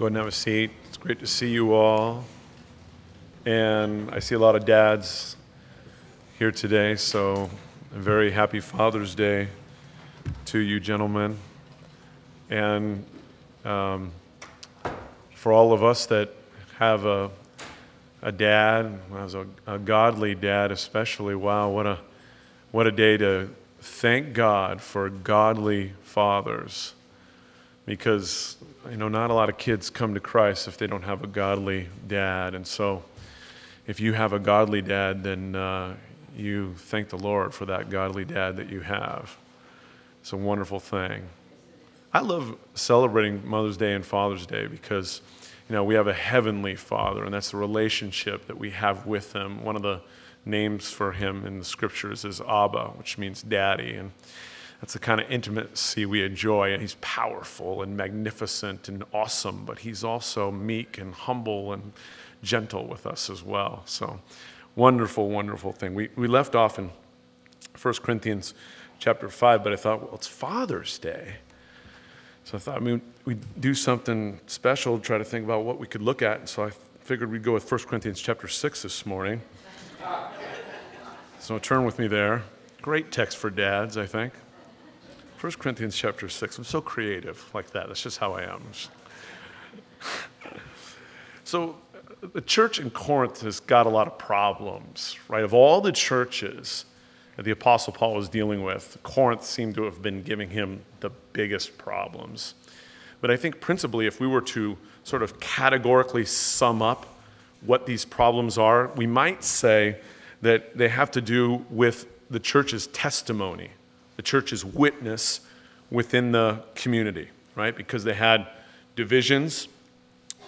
Go ahead and have a seat. It's great to see you all. And I see a lot of dads here today, so a very happy Father's Day to you, gentlemen. And um, for all of us that have a, a dad, as a, a godly dad especially, wow, what a, what a day to thank God for godly fathers because you know not a lot of kids come to Christ if they don't have a godly dad, and so if you have a godly dad, then uh, you thank the Lord for that godly dad that you have. It's a wonderful thing. I love celebrating Mother's Day and Father's Day because you know we have a heavenly Father, and that's the relationship that we have with Him. One of the names for Him in the Scriptures is Abba, which means daddy, and that's the kind of intimacy we enjoy. And he's powerful and magnificent and awesome, but he's also meek and humble and gentle with us as well. So, wonderful, wonderful thing. We, we left off in 1 Corinthians chapter 5, but I thought, well, it's Father's Day. So I thought, I mean, we'd do something special, try to think about what we could look at. And so I figured we'd go with 1 Corinthians chapter 6 this morning. So turn with me there. Great text for dads, I think. 1 Corinthians chapter 6. I'm so creative like that. That's just how I am. so, the church in Corinth has got a lot of problems, right? Of all the churches that the Apostle Paul was dealing with, Corinth seemed to have been giving him the biggest problems. But I think principally, if we were to sort of categorically sum up what these problems are, we might say that they have to do with the church's testimony the church's witness within the community, right? Because they had divisions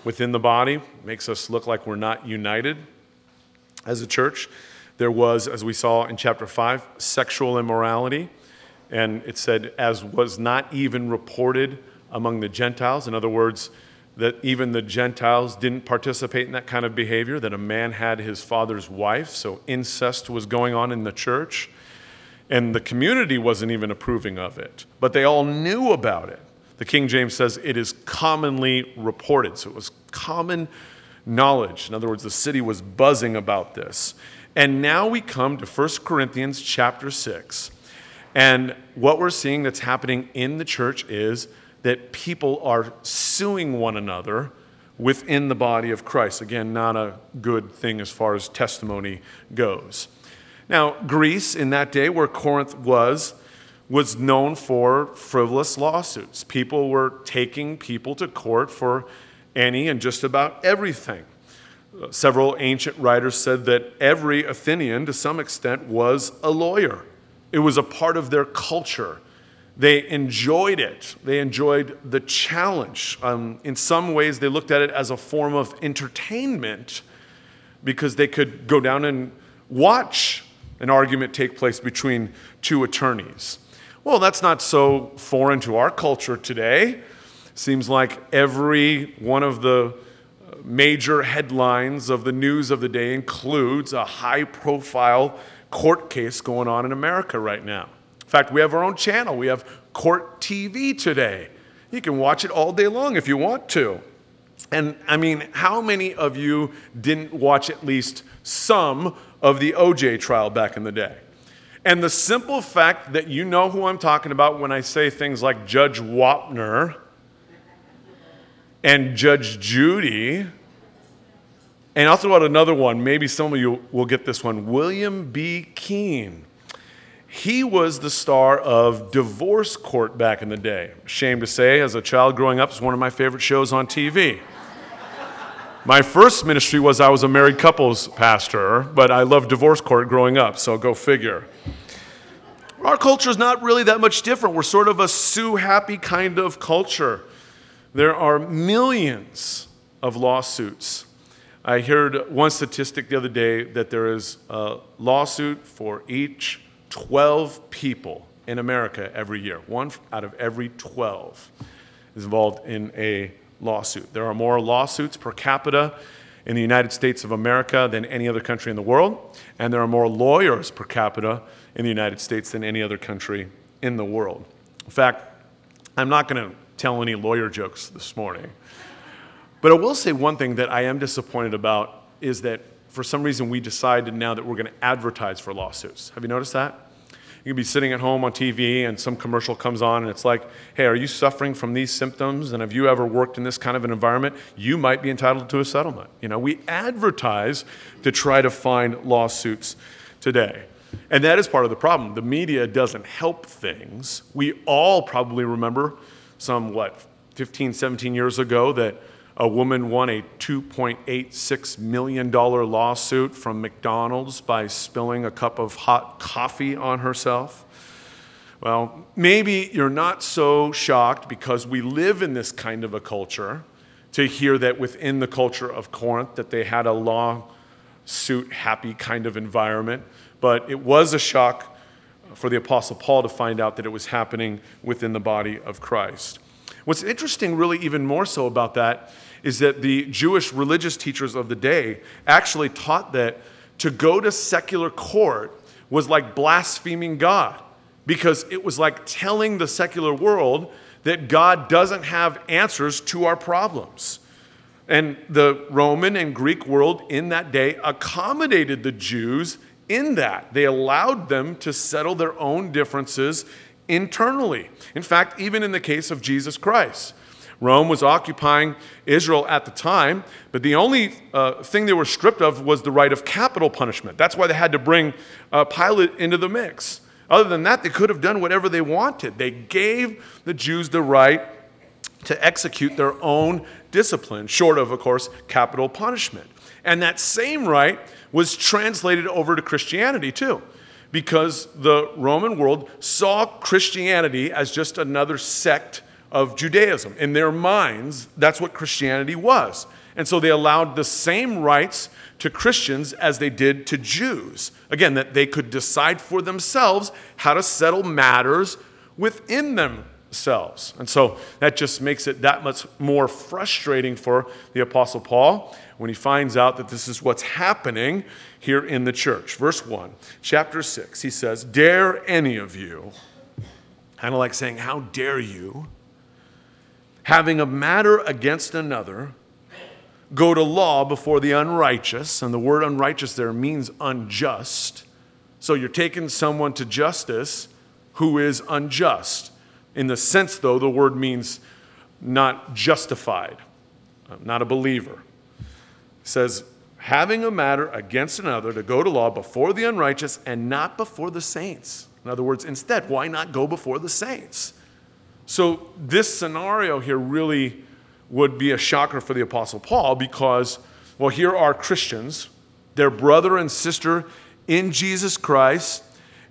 within the body, makes us look like we're not united as a church. There was, as we saw in chapter 5, sexual immorality. And it said, as was not even reported among the Gentiles. In other words, that even the Gentiles didn't participate in that kind of behavior, that a man had his father's wife, so incest was going on in the church and the community wasn't even approving of it, but they all knew about it. The King James says it is commonly reported. So it was common knowledge. In other words, the city was buzzing about this. And now we come to 1 Corinthians chapter 6. And what we're seeing that's happening in the church is that people are suing one another within the body of Christ. Again, not a good thing as far as testimony goes. Now, Greece in that day, where Corinth was, was known for frivolous lawsuits. People were taking people to court for any and just about everything. Uh, several ancient writers said that every Athenian, to some extent, was a lawyer. It was a part of their culture. They enjoyed it. They enjoyed the challenge. Um, in some ways, they looked at it as a form of entertainment because they could go down and watch an argument take place between two attorneys. Well, that's not so foreign to our culture today. Seems like every one of the uh, major headlines of the news of the day includes a high profile court case going on in America right now. In fact, we have our own channel. We have Court TV today. You can watch it all day long if you want to. And I mean, how many of you didn't watch at least some of the OJ trial back in the day. And the simple fact that you know who I'm talking about when I say things like Judge Wapner and Judge Judy, and I'll throw out another one, maybe some of you will get this one William B. Keene. He was the star of Divorce Court back in the day. Shame to say, as a child growing up, it's one of my favorite shows on TV. My first ministry was I was a married couples pastor, but I loved divorce court growing up, so go figure. Our culture is not really that much different. We're sort of a sue happy kind of culture. There are millions of lawsuits. I heard one statistic the other day that there is a lawsuit for each 12 people in America every year. One out of every 12 is involved in a lawsuit. There are more lawsuits per capita in the United States of America than any other country in the world, and there are more lawyers per capita in the United States than any other country in the world. In fact, I'm not going to tell any lawyer jokes this morning. But I will say one thing that I am disappointed about is that for some reason we decided now that we're going to advertise for lawsuits. Have you noticed that? You can be sitting at home on TV and some commercial comes on and it's like, hey, are you suffering from these symptoms? And have you ever worked in this kind of an environment? You might be entitled to a settlement. You know, we advertise to try to find lawsuits today. And that is part of the problem. The media doesn't help things. We all probably remember some, what, 15, 17 years ago that a woman won a $2.86 million lawsuit from McDonald's by spilling a cup of hot coffee on herself. Well, maybe you're not so shocked because we live in this kind of a culture to hear that within the culture of Corinth that they had a lawsuit happy kind of environment, but it was a shock for the apostle Paul to find out that it was happening within the body of Christ. What's interesting, really, even more so about that, is that the Jewish religious teachers of the day actually taught that to go to secular court was like blaspheming God because it was like telling the secular world that God doesn't have answers to our problems. And the Roman and Greek world in that day accommodated the Jews in that. They allowed them to settle their own differences internally. In fact, even in the case of Jesus Christ, Rome was occupying Israel at the time, but the only uh, thing they were stripped of was the right of capital punishment. That's why they had to bring uh, Pilate into the mix. Other than that, they could have done whatever they wanted. They gave the Jews the right to execute their own discipline, short of, of course, capital punishment. And that same right was translated over to Christianity too because the Roman world saw Christianity as just another sect of Judaism. In their minds, that's what Christianity was. And so they allowed the same rights to Christians as they did to Jews. Again, that they could decide for themselves how to settle matters within themselves. And so that just makes it that much more frustrating for the Apostle Paul when he finds out that this is what's happening here in the church. Verse 1, chapter 6, he says, Dare any of you, kind of like saying, How dare you, having a matter against another, go to law before the unrighteous? And the word unrighteous there means unjust. So you're taking someone to justice who is unjust. In the sense, though, the word means not justified, uh, not a believer says, having a matter against another to go to law before the unrighteous and not before the saints. In other words, instead, why not go before the saints? So, this scenario here really would be a shocker for the Apostle Paul because, well, here are Christians, their brother and sister in Jesus Christ,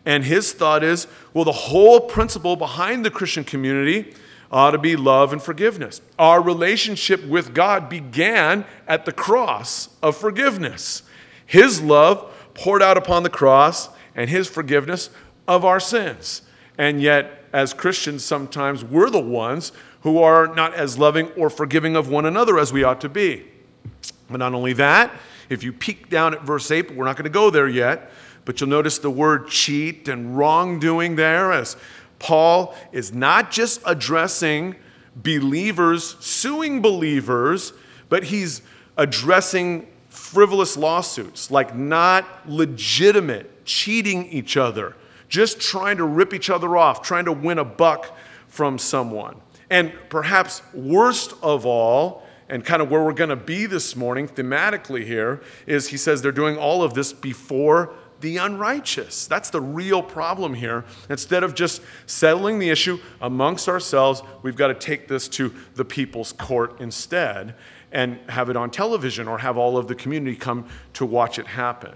and his thought is, well, the whole principle behind the Christian community ought to be love and forgiveness. Our relationship with God began at the cross of forgiveness. His love poured out upon the cross and His forgiveness of our sins. And yet, as Christians, sometimes we're the ones who are not as loving or forgiving of one another as we ought to be. But not only that, if you peek down at verse 8, but we're not going to go there yet, but you'll notice the word cheat and wrongdoing there as Paul is not just addressing believers suing believers, but he's addressing frivolous lawsuits, like not legitimate, cheating each other, just trying to rip each other off, trying to win a buck from someone. And perhaps worst of all, and kind of where we're going to be this morning thematically here, is he says they're doing all of this before the unrighteous. That's the real problem here. Instead of just settling the issue amongst ourselves, we've got to take this to the people's court instead and have it on television or have all of the community come to watch it happen.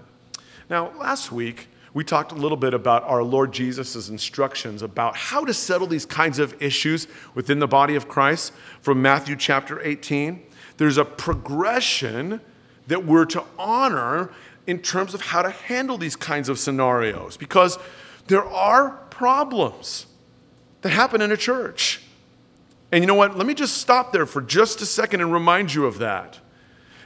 Now, last week, we talked a little bit about our Lord Jesus' instructions about how to settle these kinds of issues within the body of Christ from Matthew chapter 18. There's a progression that we're to honor in terms of how to handle these kinds of scenarios because there are problems that happen in a church. And you know what? Let me just stop there for just a second and remind you of that.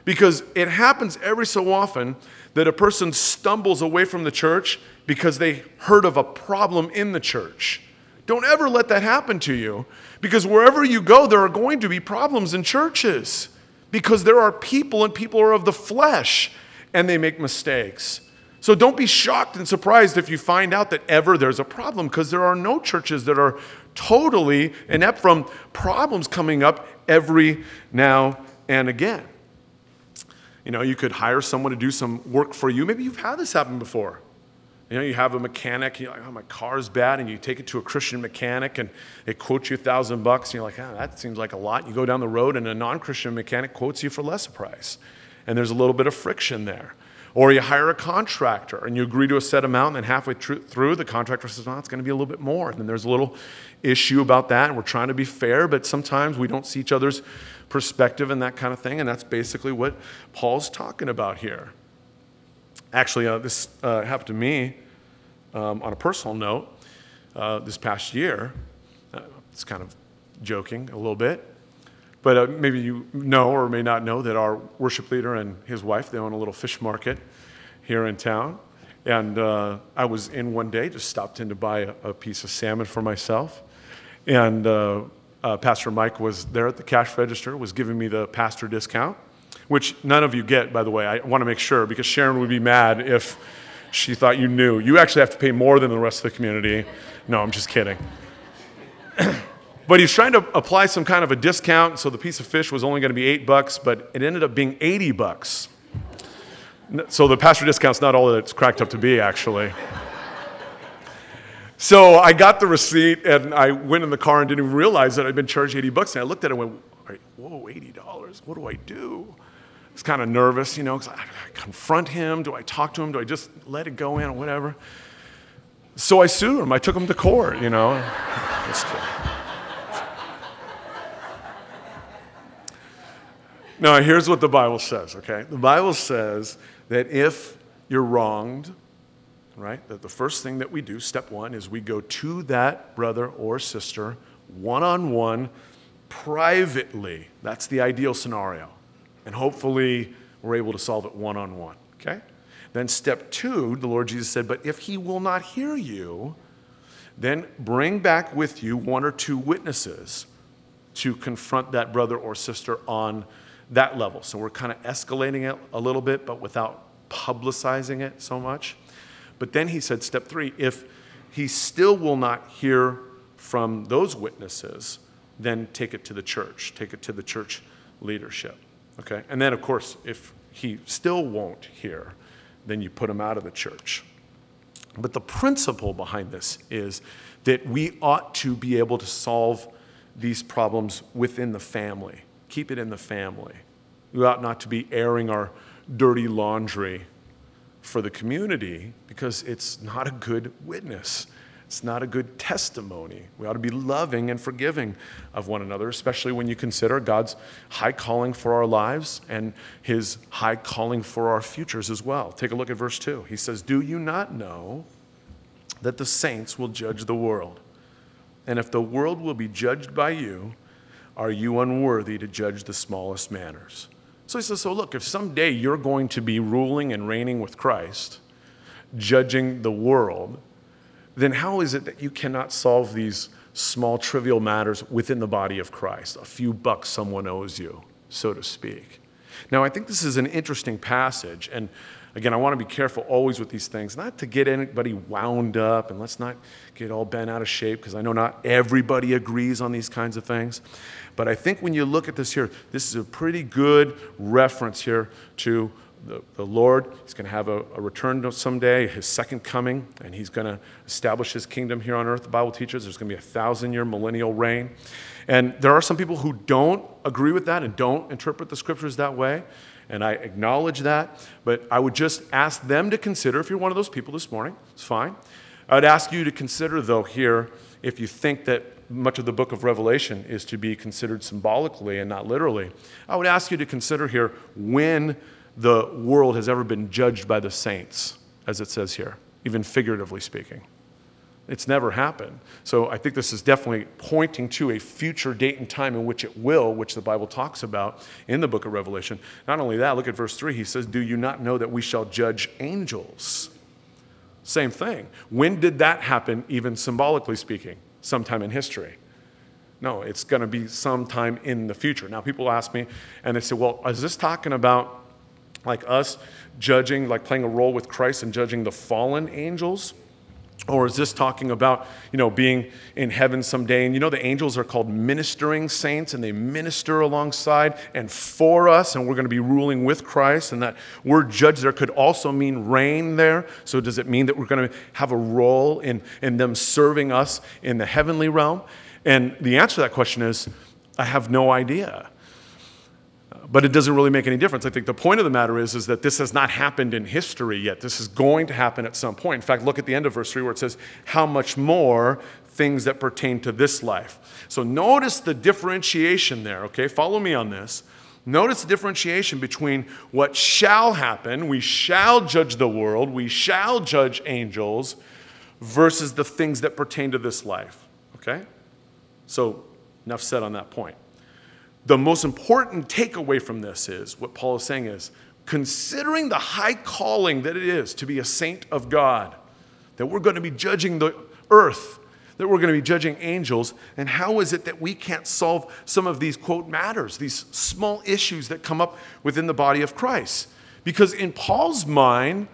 Because it happens every so often that a person stumbles away from the church because they heard of a problem in the church. Don't ever let that happen to you because wherever you go, there are going to be problems in churches. because there are people and people are of the flesh and they make mistakes. So don't be shocked and surprised if you find out that ever there's a problem because there are no churches that are totally inept from problems coming up every now and again. You know, you could hire someone to do some work for you. Maybe you've had this happen before. You know, you have a mechanic, you're like, oh, my car's bad, and you take it to a Christian mechanic and they quote you a thousand bucks, and you're like, oh, that seems like a lot. You go down the road and a non Christian mechanic quotes you for less price. And there's a little bit of friction there. Or you hire a contractor and you agree to a set amount, and then halfway through, the contractor says, well, it's going to be a little bit more. And then there's a little issue about that, and we're trying to be fair, but sometimes we don't see each other's perspective and that kind of thing. And that's basically what Paul's talking about here. Actually, uh, this uh, happened to me um, on a personal note uh, this past year. Uh, it's kind of joking a little bit. But uh, maybe you know or may not know that our worship leader and his wife, they own a little fish market here in town. And uh, I was in one day, just stopped in to buy a, a piece of salmon for myself. And uh, uh, Pastor Mike was there at the cash register, was giving me the pastor discount, which none of you get, by the way. I want to make sure because Sharon would be mad if she thought you knew. You actually have to pay more than the rest of the community. No, I'm just kidding. But he's trying to apply some kind of a discount, so the piece of fish was only going to be eight bucks, but it ended up being 80 bucks. So the pastor discount's not all that it's cracked up to be, actually. So I got the receipt and I went in the car and didn't even realize that I'd been charged 80 bucks. And I looked at it and went, whoa, $80? What do I do? I was kind of nervous, you know, because I, I confront him. Do I talk to him? Do I just let it go in or whatever? So I sued him. I took him to court, you know. Now, here's what the Bible says, okay? The Bible says that if you're wronged, right, that the first thing that we do, step one, is we go to that brother or sister one on one, privately. That's the ideal scenario. And hopefully, we're able to solve it one on one, okay? Then, step two, the Lord Jesus said, But if he will not hear you, then bring back with you one or two witnesses to confront that brother or sister on that level. So we're kind of escalating it a little bit, but without publicizing it so much. But then he said, step three, if he still will not hear from those witnesses, then take it to the church, take it to the church leadership. Okay? And then, of course, if he still won't hear, then you put him out of the church. But the principle behind this is that we ought to be able to solve these problems within the family keep it in the family. We ought not to be airing our dirty laundry for the community because it's not a good witness. It's not a good testimony. We ought to be loving and forgiving of one another, especially when you consider God's high calling for our lives and his high calling for our futures as well. Take a look at verse 2. He says, Do you not know that the saints will judge the world? And if the world will be judged by you, are you unworthy to judge the smallest matters? So he says, So look, if someday you're going to be ruling and reigning with Christ, judging the world, then how is it that you cannot solve these small, trivial matters within the body of Christ? A few bucks someone owes you, so to speak. Now, I think this is an interesting passage, and Again, I want to be careful always with these things, not to get anybody wound up, and let's not get all bent out of shape, because I know not everybody agrees on these kinds of things. But I think when you look at this here, this is a pretty good reference here to the, the Lord. He's going to have a, a return someday, his second coming, and he's going to establish his kingdom here on earth. The Bible teaches there's going to be a thousand year millennial reign. And there are some people who don't agree with that and don't interpret the scriptures that way and I acknowledge that. But I would just ask them to consider, if you're one of those people this morning, it's fine. I would ask you to consider, though, here, if you think that much of the book of Revelation is to be considered symbolically and not literally, I would ask you to consider here when the world has ever been judged by the saints, as it says here, even figuratively speaking. It's never happened. So I think this is definitely pointing to a future date and time in which it will, which the Bible talks about in the book of Revelation. Not only that, look at verse 3. He says, Do you not know that we shall judge angels? Same thing. When did that happen, even symbolically speaking? Sometime in history. No, it's going to be sometime in the future. Now, people ask me, and they say, well, is this talking about like us judging, like playing a role with Christ and judging the fallen angels? Or is this talking about, you know, being in heaven someday? And you know, the angels are called ministering saints, and they minister alongside and for us, and we're going to be ruling with Christ. And that word judge there could also mean reign there. So, does it mean that we're going to have a role in, in them serving us in the heavenly realm? And the answer to that question is, I have no idea but it doesn't really make any difference. I think the point of the matter is, is that this has not happened in history yet. This is going to happen at some point. In fact, look at the end of verse 3 where it says, How much more things that pertain to this life. So notice the differentiation there, okay? Follow me on this. Notice the differentiation between what shall happen, we shall judge the world, we shall judge angels, versus the things that pertain to this life, okay? So, enough said on that point the most important takeaway from this is what Paul is saying is considering the high calling that it is to be a saint of God, that we're going to be judging the earth, that we're going to be judging angels, and how is it that we can't solve some of these, quote, matters, these small issues that come up within the body of Christ? Because in Paul's mind,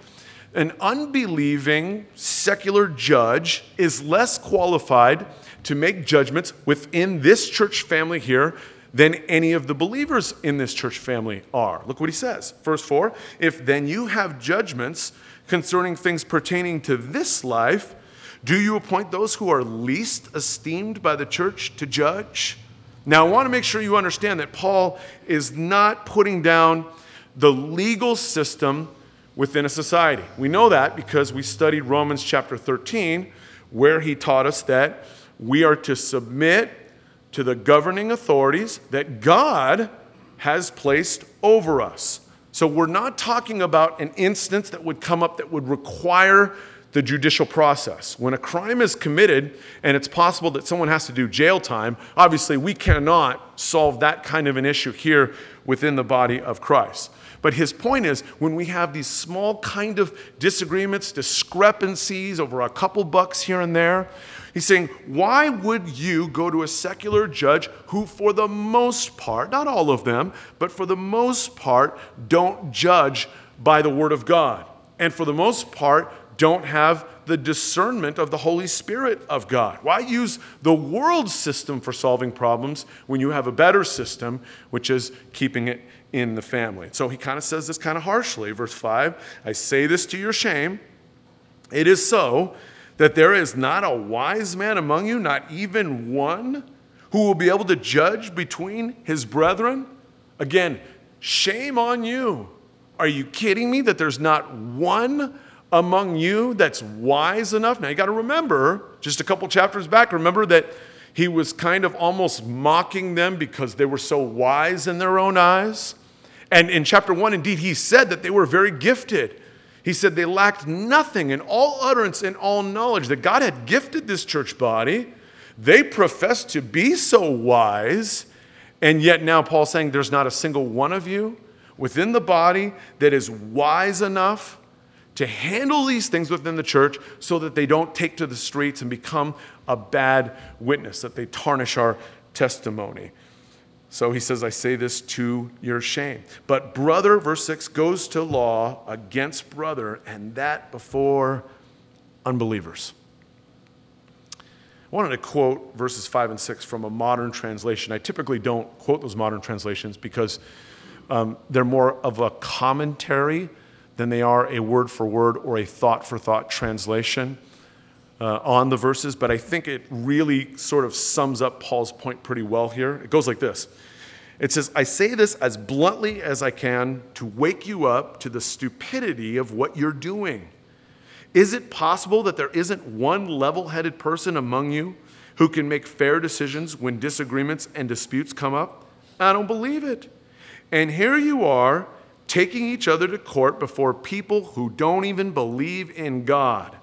an unbelieving secular judge is less qualified to make judgments within this church family here than any of the believers in this church family are. Look what he says. Verse 4 If then you have judgments concerning things pertaining to this life, do you appoint those who are least esteemed by the church to judge? Now, I want to make sure you understand that Paul is not putting down the legal system within a society. We know that because we studied Romans chapter 13, where he taught us that we are to submit to the governing authorities that God has placed over us. So we're not talking about an instance that would come up that would require the judicial process. When a crime is committed and it's possible that someone has to do jail time, obviously we cannot solve that kind of an issue here within the body of Christ. But his point is when we have these small kind of disagreements, discrepancies over a couple bucks here and there, He's saying, why would you go to a secular judge who, for the most part, not all of them, but for the most part, don't judge by the Word of God? And for the most part, don't have the discernment of the Holy Spirit of God? Why use the world system for solving problems when you have a better system, which is keeping it in the family? So he kind of says this kind of harshly. Verse 5 I say this to your shame. It is so that there is not a wise man among you, not even one, who will be able to judge between his brethren? Again, shame on you. Are you kidding me that there's not one among you that's wise enough? Now you got to remember, just a couple chapters back, remember that he was kind of almost mocking them because they were so wise in their own eyes. And in chapter one, indeed, he said that they were very gifted. He said they lacked nothing in all utterance and all knowledge, that God had gifted this church body. They professed to be so wise, and yet now Paul's saying there's not a single one of you within the body that is wise enough to handle these things within the church so that they don't take to the streets and become a bad witness, that they tarnish our testimony. So he says, I say this to your shame. But brother, verse 6, goes to law against brother, and that before unbelievers. I wanted to quote verses 5 and 6 from a modern translation. I typically don't quote those modern translations because um, they're more of a commentary than they are a word for word or a thought for thought translation uh, on the verses, but I think it really sort of sums up Paul's point pretty well here. It goes like this It says, I say this as bluntly as I can to wake you up to the stupidity of what you're doing. Is it possible that there isn't one level headed person among you who can make fair decisions when disagreements and disputes come up? I don't believe it. And here you are taking each other to court before people who don't even believe in God.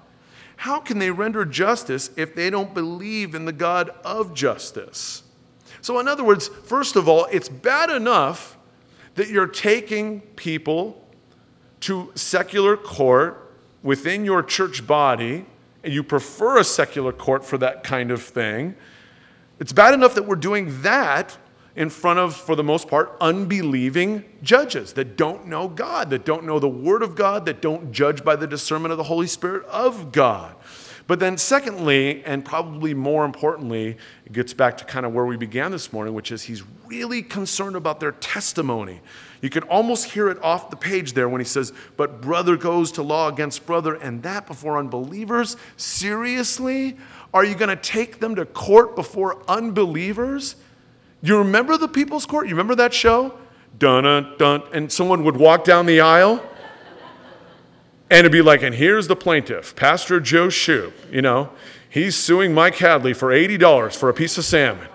How can they render justice if they don't believe in the God of justice? So, in other words, first of all, it's bad enough that you're taking people to secular court within your church body, and you prefer a secular court for that kind of thing. It's bad enough that we're doing that in front of, for the most part, unbelieving judges that don't know God, that don't know the Word of God, that don't judge by the discernment of the Holy Spirit of God. But then, secondly, and probably more importantly, it gets back to kind of where we began this morning, which is he's really concerned about their testimony. You can almost hear it off the page there when he says, But brother goes to law against brother, and that before unbelievers? Seriously? Are you going to take them to court before unbelievers? You remember the People's Court? You remember that show? Dun dun. And someone would walk down the aisle and it'd be like, and here's the plaintiff, Pastor Joe Shupp, you know, he's suing Mike Hadley for $80 for a piece of salmon.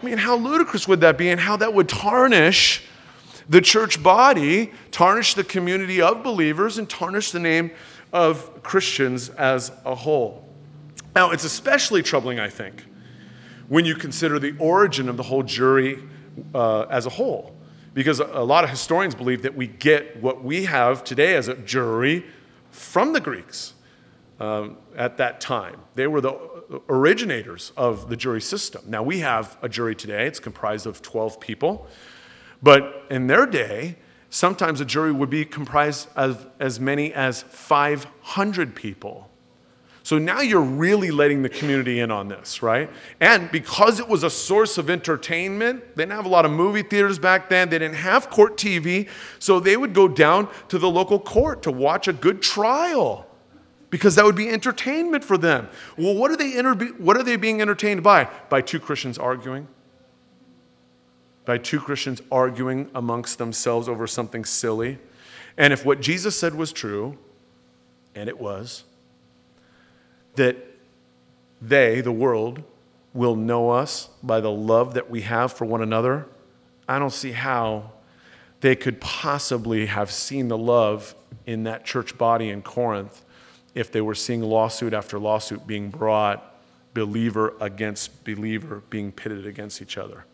I mean, how ludicrous would that be, and how that would tarnish the church body, tarnish the community of believers, and tarnish the name of Christians as a whole. Now, it's especially troubling, I think, when you consider the origin of the whole jury uh, as a whole. Because a lot of historians believe that we get what we have today as a jury from the Greeks um, at that time. They were the originators of the jury system. Now, we have a jury today, it's comprised of 12 people. But in their day, sometimes a jury would be comprised of as many as 500 people. So now you're really letting the community in on this, right? And because it was a source of entertainment, they didn't have a lot of movie theaters back then, they didn't have court TV, so they would go down to the local court to watch a good trial because that would be entertainment for them. Well, what are they, inter- what are they being entertained by? By two Christians arguing? By two Christians arguing amongst themselves over something silly? And if what Jesus said was true, and it was, that they, the world, will know us by the love that we have for one another, I don't see how they could possibly have seen the love in that church body in Corinth if they were seeing lawsuit after lawsuit being brought, believer against believer being pitted against each other.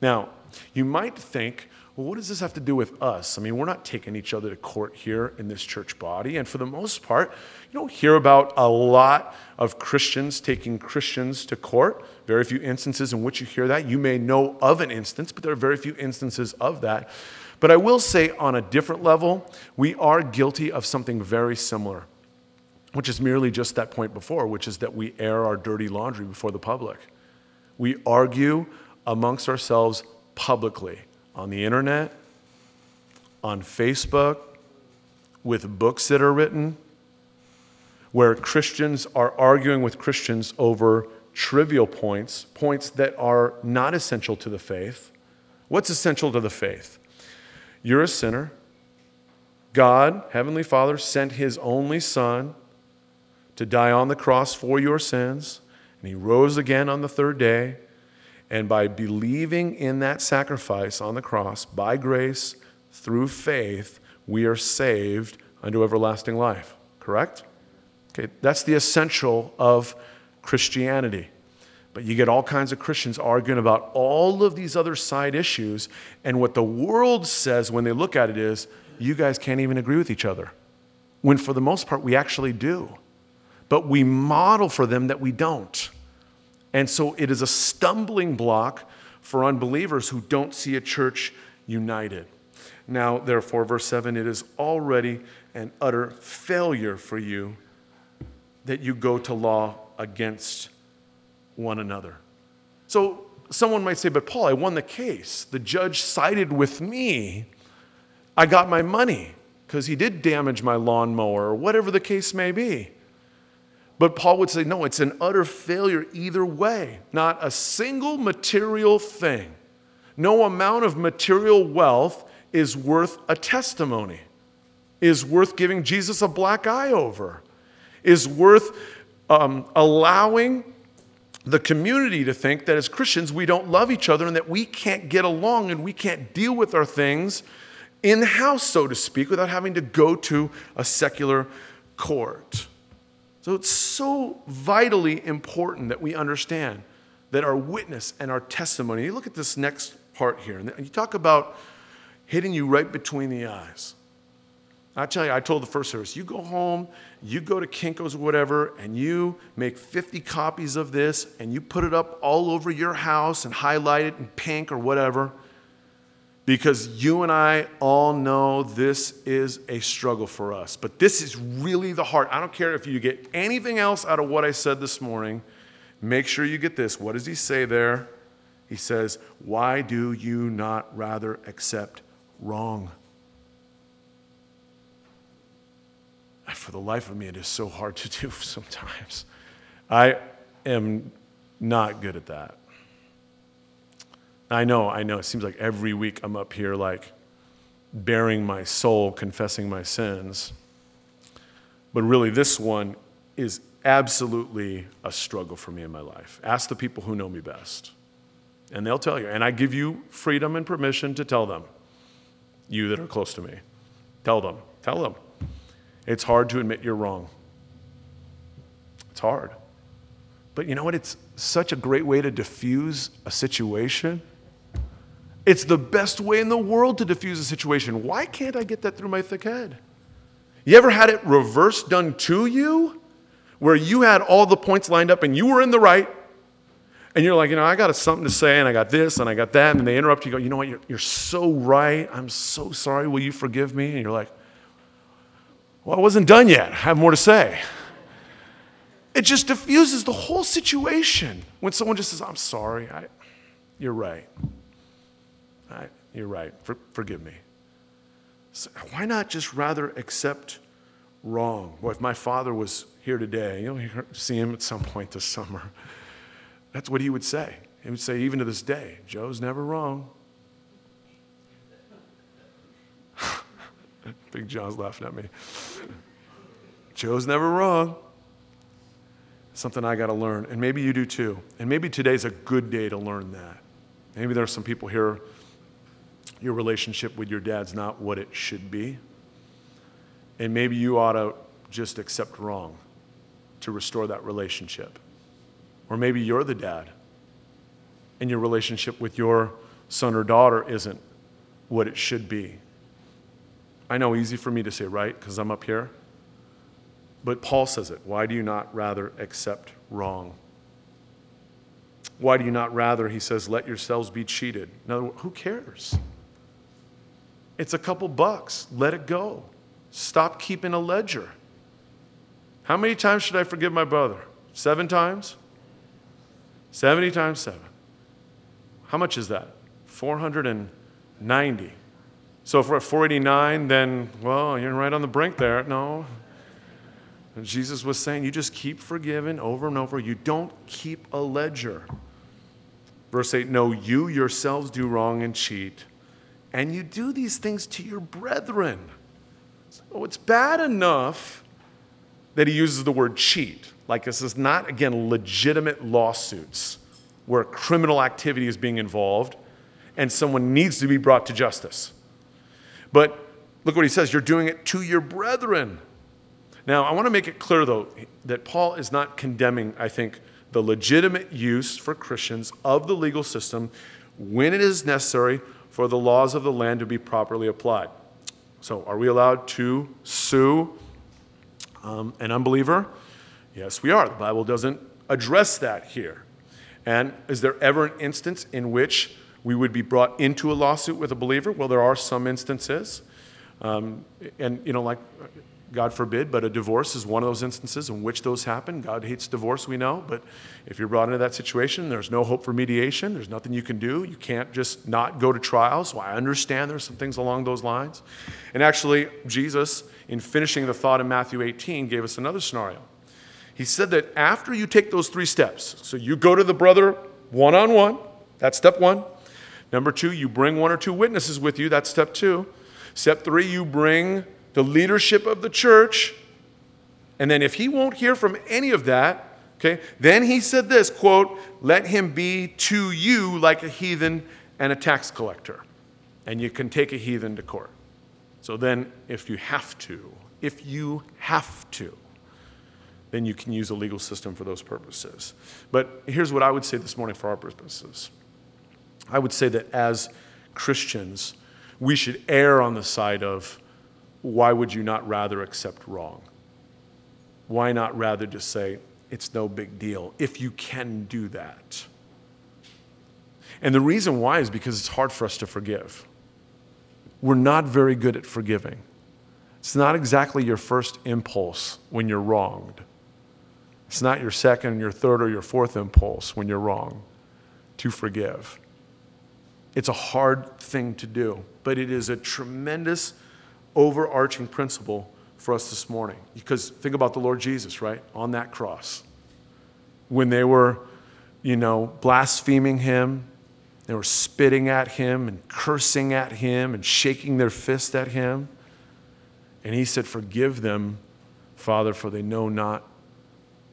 Now, you might think, well, what does this have to do with us? I mean, we're not taking each other to court here in this church body. And for the most part, you don't hear about a lot of Christians taking Christians to court. Very few instances in which you hear that. You may know of an instance, but there are very few instances of that. But I will say, on a different level, we are guilty of something very similar, which is merely just that point before, which is that we air our dirty laundry before the public. We argue amongst ourselves publicly on the internet, on Facebook, with books that are written, where Christians are arguing with Christians over trivial points, points that are not essential to the faith. What's essential to the faith? You're a sinner. God, Heavenly Father, sent His only Son to die on the cross for your sins, and He rose again on the third day. And by believing in that sacrifice on the cross, by grace, through faith, we are saved unto everlasting life. Correct? Okay, that's the essential of Christianity. But you get all kinds of Christians arguing about all of these other side issues, and what the world says when they look at it is, you guys can't even agree with each other. When for the most part, we actually do. But we model for them that we don't. And so it is a stumbling block for unbelievers who don't see a church united. Now, therefore, verse 7 it is already an utter failure for you that you go to law against one another. So someone might say, But Paul, I won the case. The judge sided with me. I got my money because he did damage my lawnmower or whatever the case may be. But Paul would say, no, it's an utter failure either way. Not a single material thing, no amount of material wealth is worth a testimony, is worth giving Jesus a black eye over, is worth um, allowing the community to think that as Christians we don't love each other and that we can't get along and we can't deal with our things in house, so to speak, without having to go to a secular court. So it's so vitally important that we understand that our witness and our testimony. You look at this next part here, and you talk about hitting you right between the eyes. I tell you, I told the first service, you go home, you go to Kinko's or whatever, and you make 50 copies of this, and you put it up all over your house and highlight it in pink or whatever, because you and I all know this is a struggle for us. But this is really the heart. I don't care if you get anything else out of what I said this morning, make sure you get this. What does he say there? He says, Why do you not rather accept wrong? for the life of me, it is so hard to do sometimes. I am not good at that. I know, I know. It seems like every week I'm up here, like bearing my soul, confessing my sins. But really, this one is absolutely a struggle for me in my life. Ask the people who know me best, and they'll tell you. And I give you freedom and permission to tell them, you that are close to me. Tell them, tell them. It's hard to admit you're wrong. It's hard. But you know what? It's such a great way to diffuse a situation. It's the best way in the world to diffuse a situation. Why can't I get that through my thick head? You ever had it reverse done to you? Where you had all the points lined up and you were in the right, and you're like, you know, I got something to say, and I got this, and I got that, and they interrupt you, go, you know what, you're, you're so right. I'm so sorry. Will you forgive me? And you're like, well, I wasn't done yet. I have more to say. It just diffuses the whole situation when someone just says, I'm sorry. I, you're right. You're right. For, forgive me. So why not just rather accept wrong? Well, if my father was here today, you'll see him at some point this summer. That's what he would say. He would say, even to this day, Joe's never wrong. Big John's laughing at me. Joe's never wrong. Something I got to learn. And maybe you do too. And maybe today's a good day to learn that. Maybe there are some people here, your relationship with your dad's not what it should be. And maybe you ought to just accept wrong to restore that relationship. Or maybe you're the dad and your relationship with your son or daughter isn't what it should be. I know, easy for me to say, right? Because I'm up here. But Paul says it. Why do you not rather accept wrong? Why do you not rather, he says, let yourselves be cheated? In other words, who cares? It's a couple bucks. Let it go. Stop keeping a ledger. How many times should I forgive my brother? Seven times? 70 times seven. How much is that? 490. So if we're at 489, then, well, you're right on the brink there. No. And Jesus was saying, you just keep forgiving over and over. You don't keep a ledger. Verse 8 No, you yourselves do wrong and cheat, and you do these things to your brethren. So it's bad enough that he uses the word cheat. Like this is not, again, legitimate lawsuits where criminal activity is being involved and someone needs to be brought to justice. But look what he says you're doing it to your brethren. Now, I want to make it clear, though, that Paul is not condemning, I think, the legitimate use for Christians of the legal system when it is necessary for the laws of the land to be properly applied. So, are we allowed to sue um, an unbeliever? Yes, we are. The Bible doesn't address that here. And is there ever an instance in which we would be brought into a lawsuit with a believer. Well, there are some instances. Um, and, you know, like, God forbid, but a divorce is one of those instances in which those happen. God hates divorce, we know, but if you're brought into that situation, there's no hope for mediation. There's nothing you can do. You can't just not go to trial. So I understand there's some things along those lines. And actually, Jesus, in finishing the thought in Matthew 18, gave us another scenario. He said that after you take those three steps, so you go to the brother one on one, that's step one. Number two, you bring one or two witnesses with you. That's step two. Step three, you bring the leadership of the church. And then if he won't hear from any of that, okay, then he said this quote, let him be to you like a heathen and a tax collector. And you can take a heathen to court. So then, if you have to, if you have to, then you can use a legal system for those purposes. But here's what I would say this morning for our purposes I would say that as Christians, we should err on the side of why would you not rather accept wrong? Why not rather just say, it's no big deal, if you can do that? And the reason why is because it's hard for us to forgive. We're not very good at forgiving. It's not exactly your first impulse when you're wronged. It's not your second, your third, or your fourth impulse when you're wrong to forgive. It's a hard thing to do, but it is a tremendous overarching principle for us this morning. Because think about the Lord Jesus, right? On that cross. When they were, you know, blaspheming him, they were spitting at him and cursing at him and shaking their fist at him. And he said, Forgive them, Father, for they know not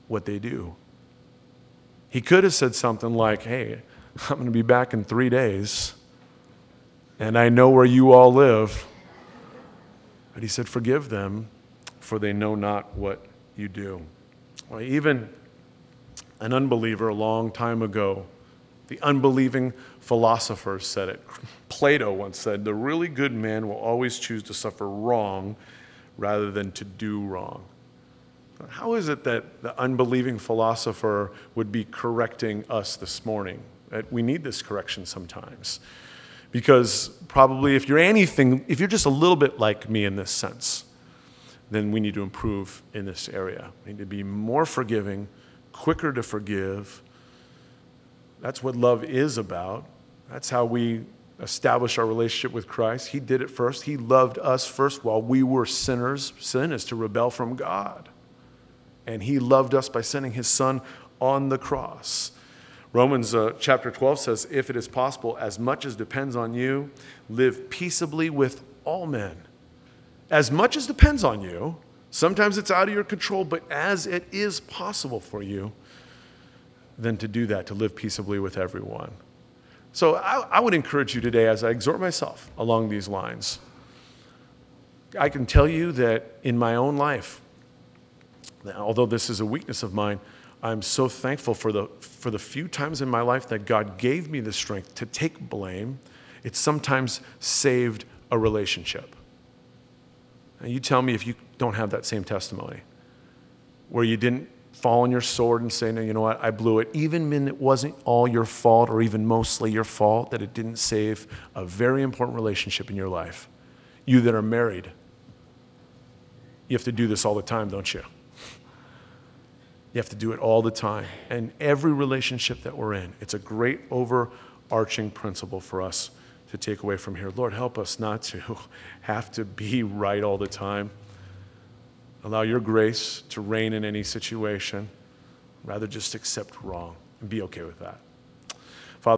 what they do. He could have said something like, Hey, I'm going to be back in three days, and I know where you all live. But he said, Forgive them, for they know not what you do. Well, even an unbeliever a long time ago, the unbelieving philosophers said it. Plato once said, The really good man will always choose to suffer wrong rather than to do wrong. How is it that the unbelieving philosopher would be correcting us this morning? Uh, we need this correction sometimes. Because probably if you're anything, if you're just a little bit like me in this sense, then we need to improve in this area. We need to be more forgiving, quicker to forgive. That's what love is about. That's how we establish our relationship with Christ. He did it first. He loved us first while we were sinners. Sin is to rebel from God. And He loved us by sending His Son on the cross. Romans uh, chapter 12 says, If it is possible, as much as depends on you, live peaceably with all men. As much as depends on you, sometimes it's out of your control, but as it is possible for you, then to do that, to live peaceably with everyone. So I, I would encourage you today, as I exhort myself along these lines, I can tell you that in my own life, although this is a weakness of mine, I'm so thankful for the, for the few times in my life that God gave me the strength to take blame. It sometimes saved a relationship. And you tell me if you don't have that same testimony, where you didn't fall on your sword and say, no, you know what, I blew it, even when it wasn't all your fault or even mostly your fault, that it didn't save a very important relationship in your life. You that are married, you have to do this all the time, don't you? You have to do it all the time. And every relationship that we're in, it's a great overarching principle for us to take away from here. Lord, help us not to have to be right all the time. Allow your grace to reign in any situation. Rather, just accept wrong and be okay with that.